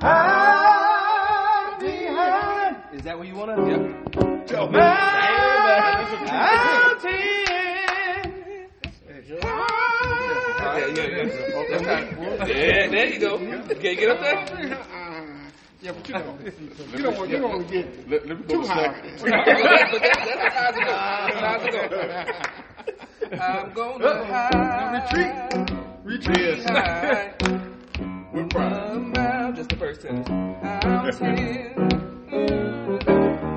hide behind. Is that what you want to? Yep. Your mountain. Yeah, there you go. Can you get up there? Yeah, but you don't. You don't want. You don't want to get let, let too high. I'm going to hide. Retreat. Retreat. We're proud just the person. I'm.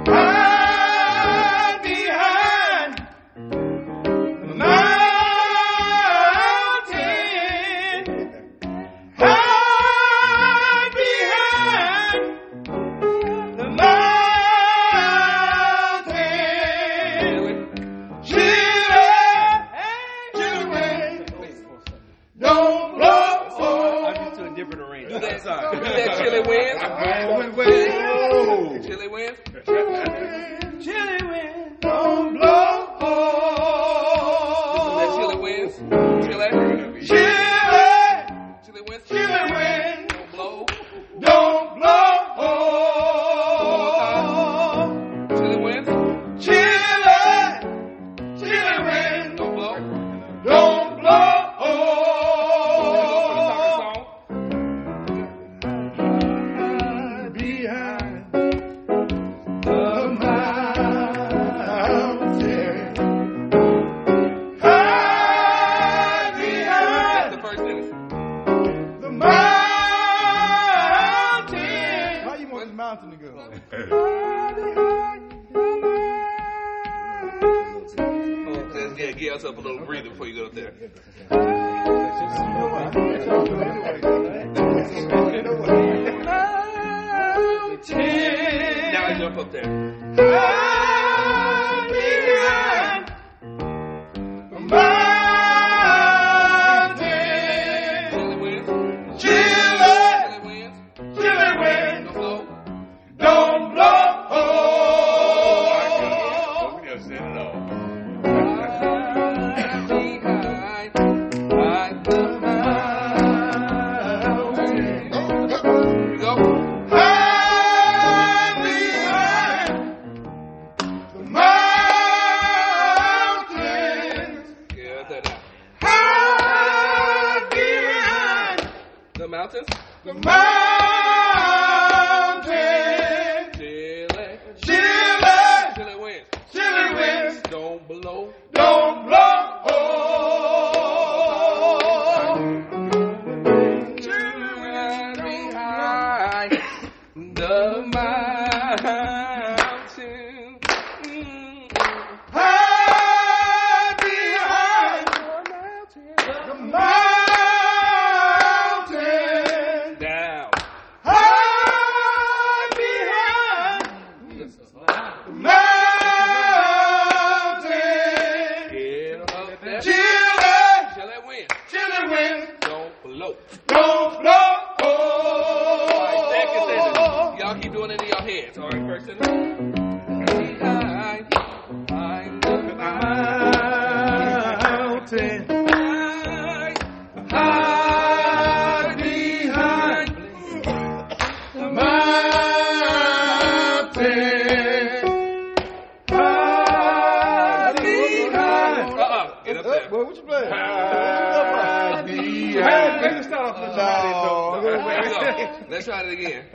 Let's try it again.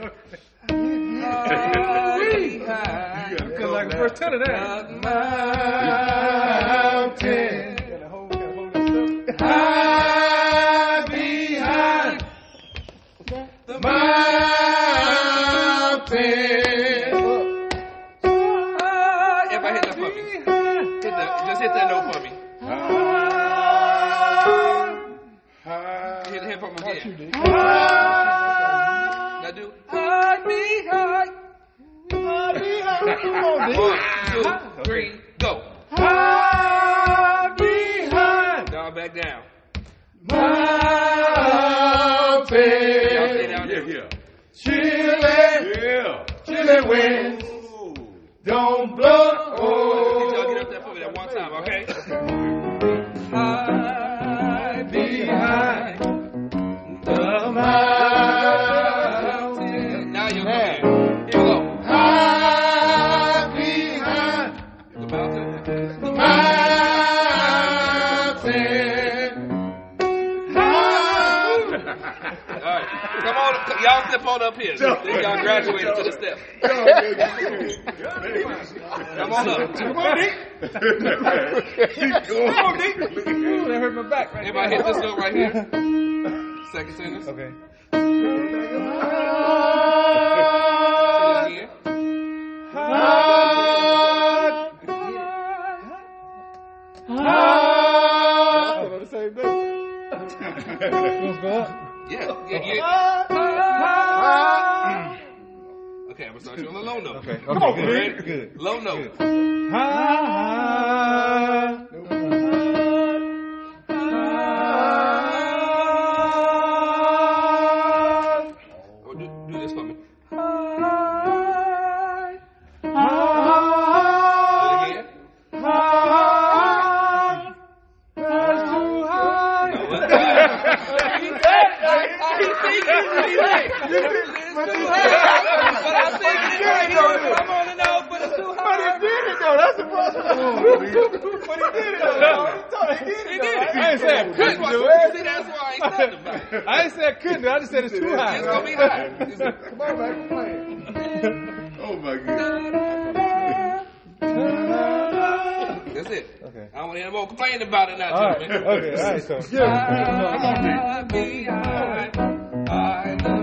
Because uh, like that. Mountain. High behind the mountain. If I hit just hit that note for me. Hit the hip from again. Come. One, two, three. Come on, y'all step on up here. Y'all graduated to the step. Come on up. Come on, Nick. Come on, Nick. Ooh, that hurt my back right Everybody hit this note right here. Second sentence. Okay. Again. Oh, the same thing. Let's go up. Yeah, yeah, yeah. Okay, I'm gonna start you on the low note. Okay. Come on, Okay. Nick. Good. Good. Low note. Oh, That's it. Okay. I don't want to hear no more complaining about it now, All right. Okay. All right. So. High behind, high the mountain.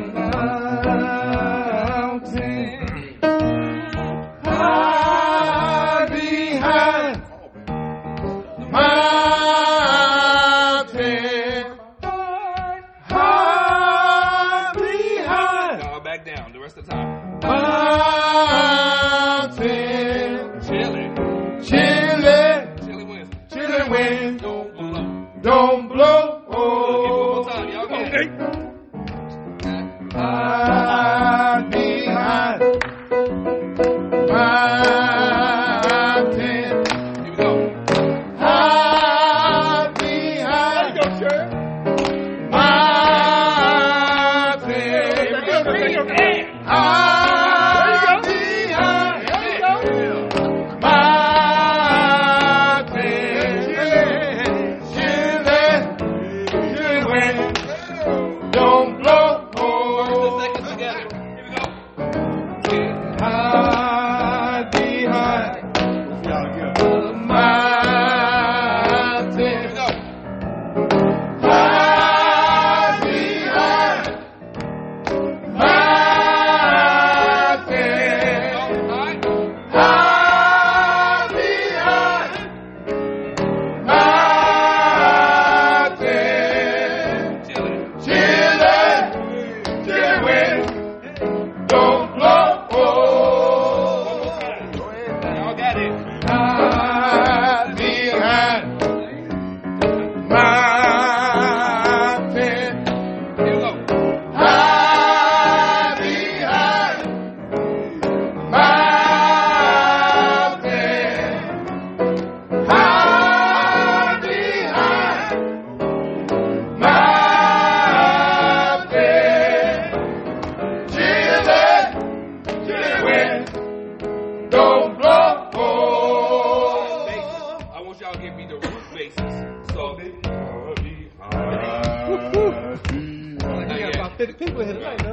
About 50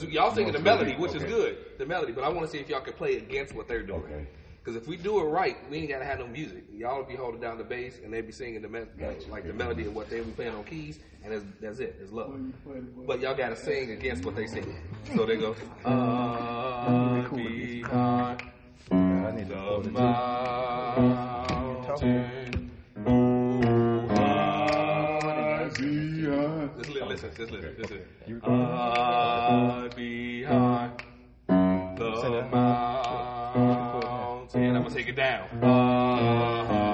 because y'all singing the melody, which is good, the melody. But I want to see if y'all can play against what they're doing. Okay. Because if we do it right, we ain't gotta have no music. Y'all will be holding down the bass, and they be singing the me- like the melody of what they be playing on keys, and that's, that's it. It's love. But y'all gotta sing against what they sing. So they go. Uh, behind the mountain. Just li- listen, just listen, just listen. Uh, behind the mountain. I'm gonna take it down. Uh,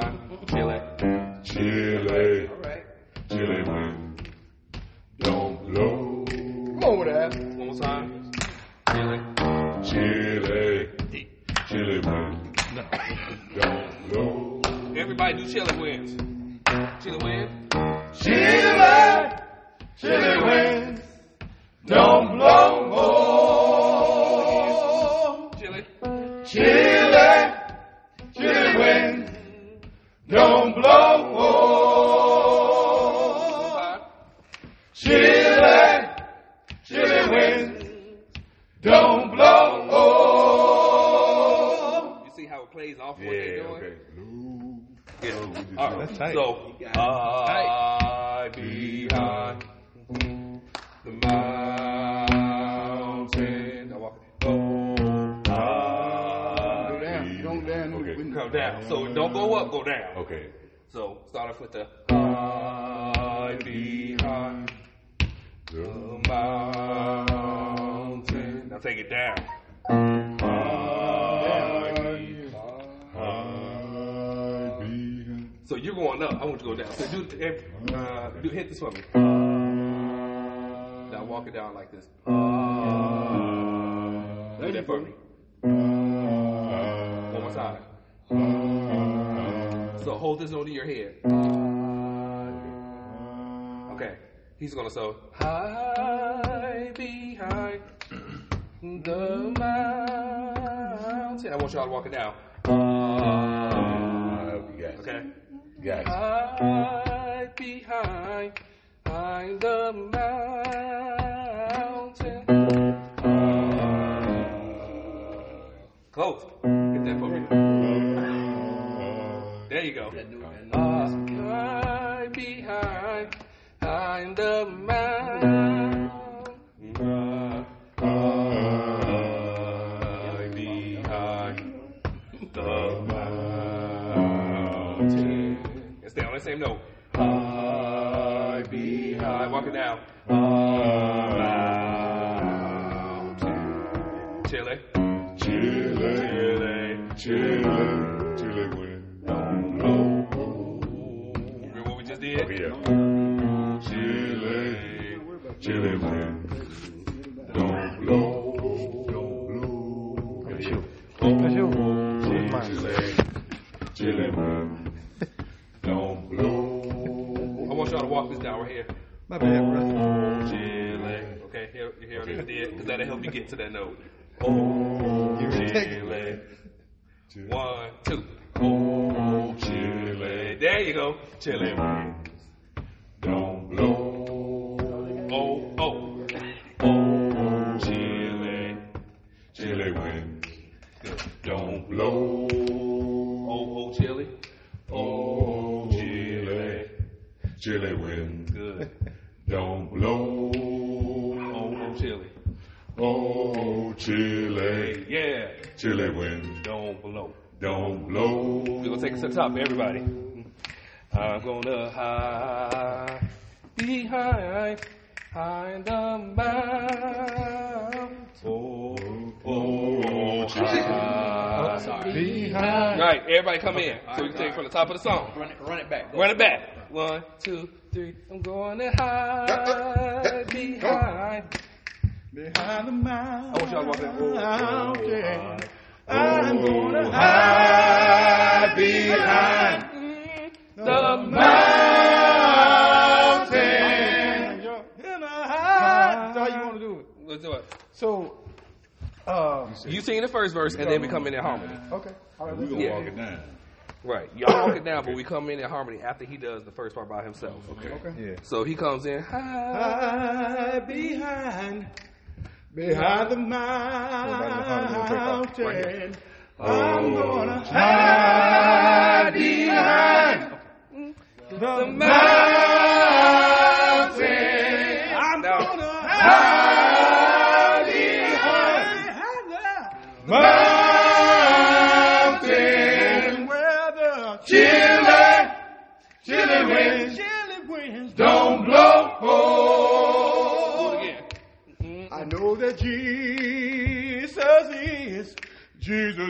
time. Chile. Chile. See how it plays off what Yeah, they're doing? okay. Yeah. All right. That's tight. So, I behind the mountain. I walk. Oh, I down, don't down. Okay. come down. So don't go up, go down. Okay. So start off with the I behind the mountain. Now take it down. Going up. I want to go down. So do, eh, uh, do hit this for me. Now walk it down like this. Uh, do that for me. One more time. So hold this over your head. Okay. He's gonna so high behind the mountain. I want y'all to walk it down. Uh, Yes. Okay. Yes. High behind, behind the mountain. Close. Get that for me. There you go. High behind, behind same note. High behind, walk it down. Get to that note. Oh, Chile. One, two. oh, chilly, There you go. Chilly. don't blow. Oh, oh. Oh, Chilly. chilly wind. Don't blow. Oh, oh, chilly. Oh, chilly, chilly wind. Oh, chilly, Yeah. chilly wind. Don't blow. Don't blow. We're gonna take it to the top, everybody. I'm gonna hide behind, behind the mountain. Oh, oh, hide. Behind. All right, everybody come in. So we can take it from the top of the song. Run it, run it back. Go. Run it back. One, two, three. I'm going to hide behind. Behind the mountain. I want y'all to walk that. Oh, I'm gonna hide behind the mountain. In a high. That's how you want to do it. Let's do it. So, um, You sing the first verse, and then we come in in harmony. okay. All right, We let's gonna Yeah. walk it down. Right. Y'all walk it down, but we come in in harmony after he does the first part by himself. Okay. Okay. Yeah. So he comes in. High. Hide behind, behind the mountain. I'm oh, gonna hide behind the mountain.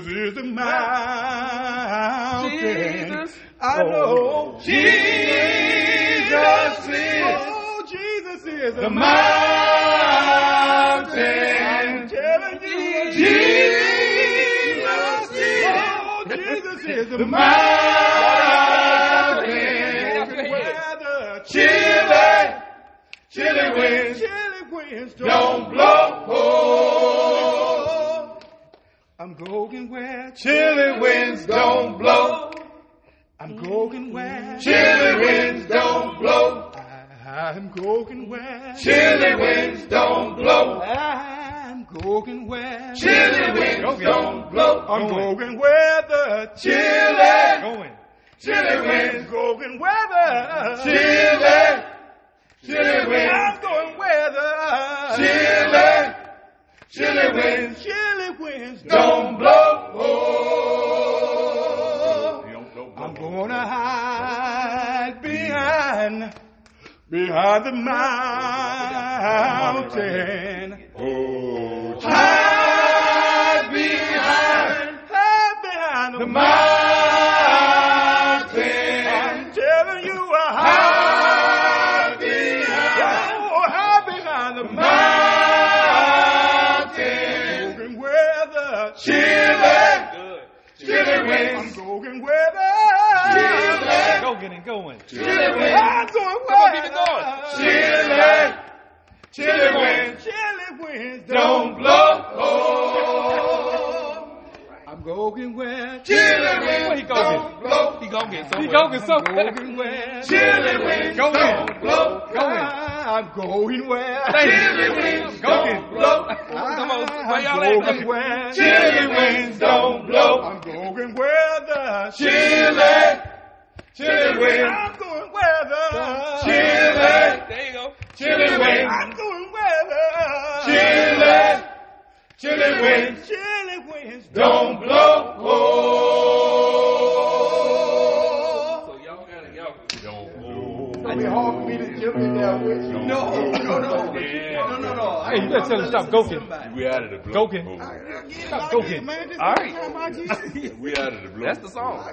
Jesus is the mountain. Jesus. I oh, know. Jesus is. Oh, Jesus is the mountain. Jesus is. Oh, Jesus is the mountain. Weather. Chilly, chilly winds, chilly winds don't blow. I'm going where Chilly winds don't blow. I'm going where Chilly winds don't blow. I'm going where Chilly winds don't blow. I'm going where Chilly winds don't blow. I'm going where the Chilly, going chilly winds. going where the Chilly, chilly winds. I'm going where the Chilly, behind the mountain. Winds don't blow. I'm going where Chilly winds he don't blow. He gonna get He somewhere. going so I'm going where Chilly winds Go don't blow. I'm going where Chilly winds don't blow. Come on, I'm going where Chilly winds don't blow. I'm going where the Chilly, chilly winds. I'm going where the Chilly, There you go. chilly winds. Chilly, chilly winds chilly winds don't blow. So y'all got it, y'all. It'll be hard for me to jump in there with you. No, no, no. No, no, no. Hey, you better tell him stop goking. We out of the blow. Goking. Stop Stop goking. Man, this All is right. the time I get it. We out of the blow. That's the song.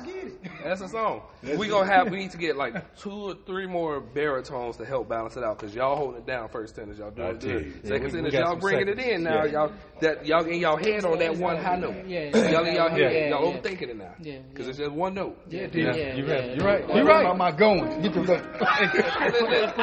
That's the song. We gonna have. We need to get like two or three more baritones to help balance it out because y'all holding it down first tenors. Y'all doing tell you. good. Second we- we tenors, y'all some bringing it in now. Yeah. Y'all that y'all in y'all head on that one high note. Yeah. Y'all in y'all head. Yeah, y'all overthinking it now. Yeah, Because it's just one note. Yeah, Yeah, yeah, you yeah, right. yeah. You're right. You're You're right. right. Am I going? Get your gun.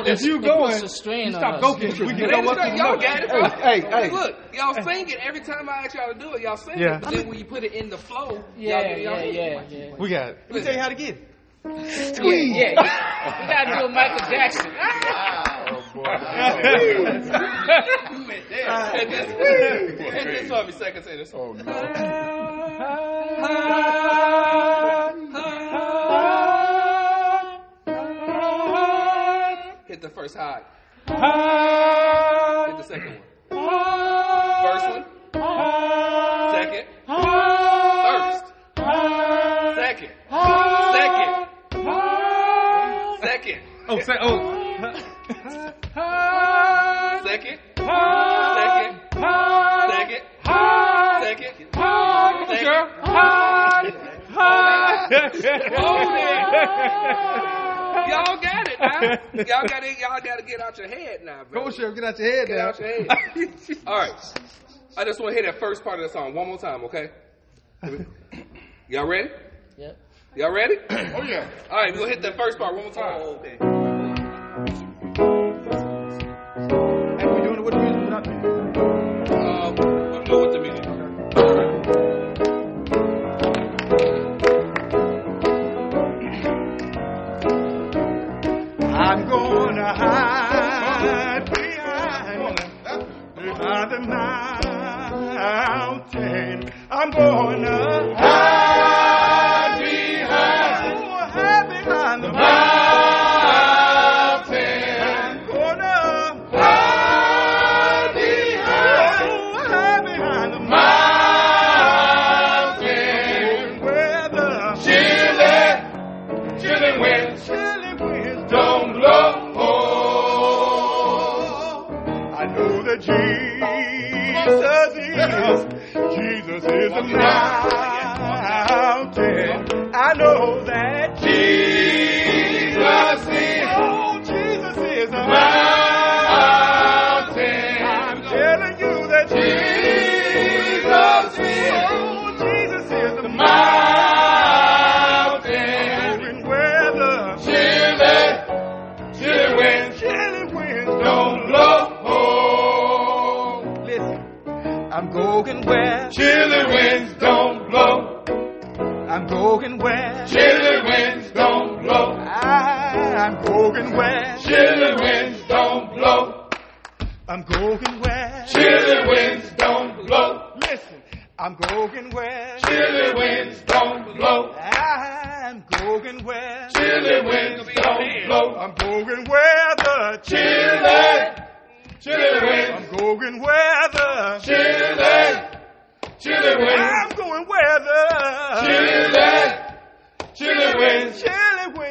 If you It going, puts a strain you stop us. goking. We can go up to the y'all note. got it. Hey, hey, hey. Look, y'all sing it every time I ask y'all to do it. Y'all sing it. But then when you put it in the flow, Yeah, get yeah, yeah, yeah. We got it. Let me tell you how to get it. Squeeze. Yeah, yeah. We gotta do a Michael Jackson. And this, and this for me, second tenors. Oh no. Hit the first high. Hit the second one. First one. Oh, say, oh. Second. Second. Second. Second. Second. Hold it. Y'all got it now. Y'all got it. Y'all got to get out your head now, bro. Go, Sheriff, get out your head Get now. out your head. All right. I just want to hear that first part of the song one more time, okay? Y'all ready? Yep. Y'all ready? Oh yeah. All right, we'll hit that first part one more time. Oh, okay.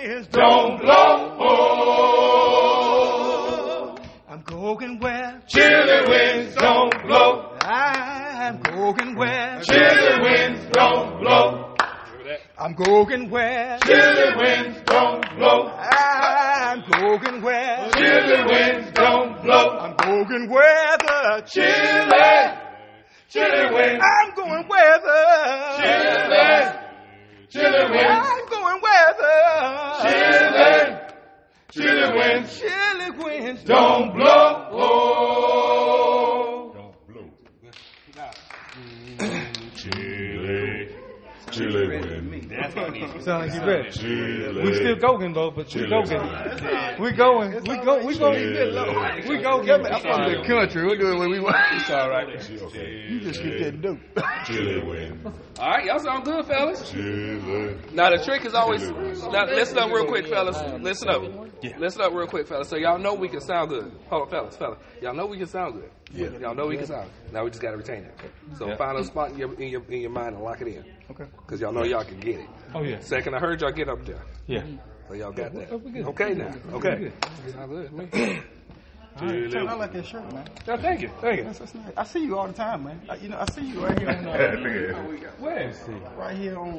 Chilly winds don't blow. I'm going where Chilly winds don't blow. I'm going where Chilly winds don't blow. I'm going where Chilly winds don't blow. I'm going where Chilly winds don't blow. I'm going where the Chilly, chilly winds. Chilly winds don't blow. Sound like you ready. We still going though, but we going. We going. We go. We go. We go. I'm from the country. We'll do it when we want. It's all right. You just keep getting dope. Chilly winds. All right, y'all sound good, fellas. Now the trick is always now listen up real quick, fellas. Listen up. Listen up real quick, fellas. So y'all know we can sound good. Hold on, fellas, fellas. Y'all know we can sound good. Yeah. Y'all know we can sound. Now we just gotta retain it. So find a spot in your in your in your mind and lock it in. Okay. Cause y'all know y'all can get it. Oh yeah. Second, I heard y'all get up there. Yeah. So y'all got that. good. Okay now. Okay. good. Good. to. I like that shirt, man. Yeah, thank you. Thank you. That's, that's nice. I see you all the time, man. I, you know, I see you right here on, uh, Where is he? right here on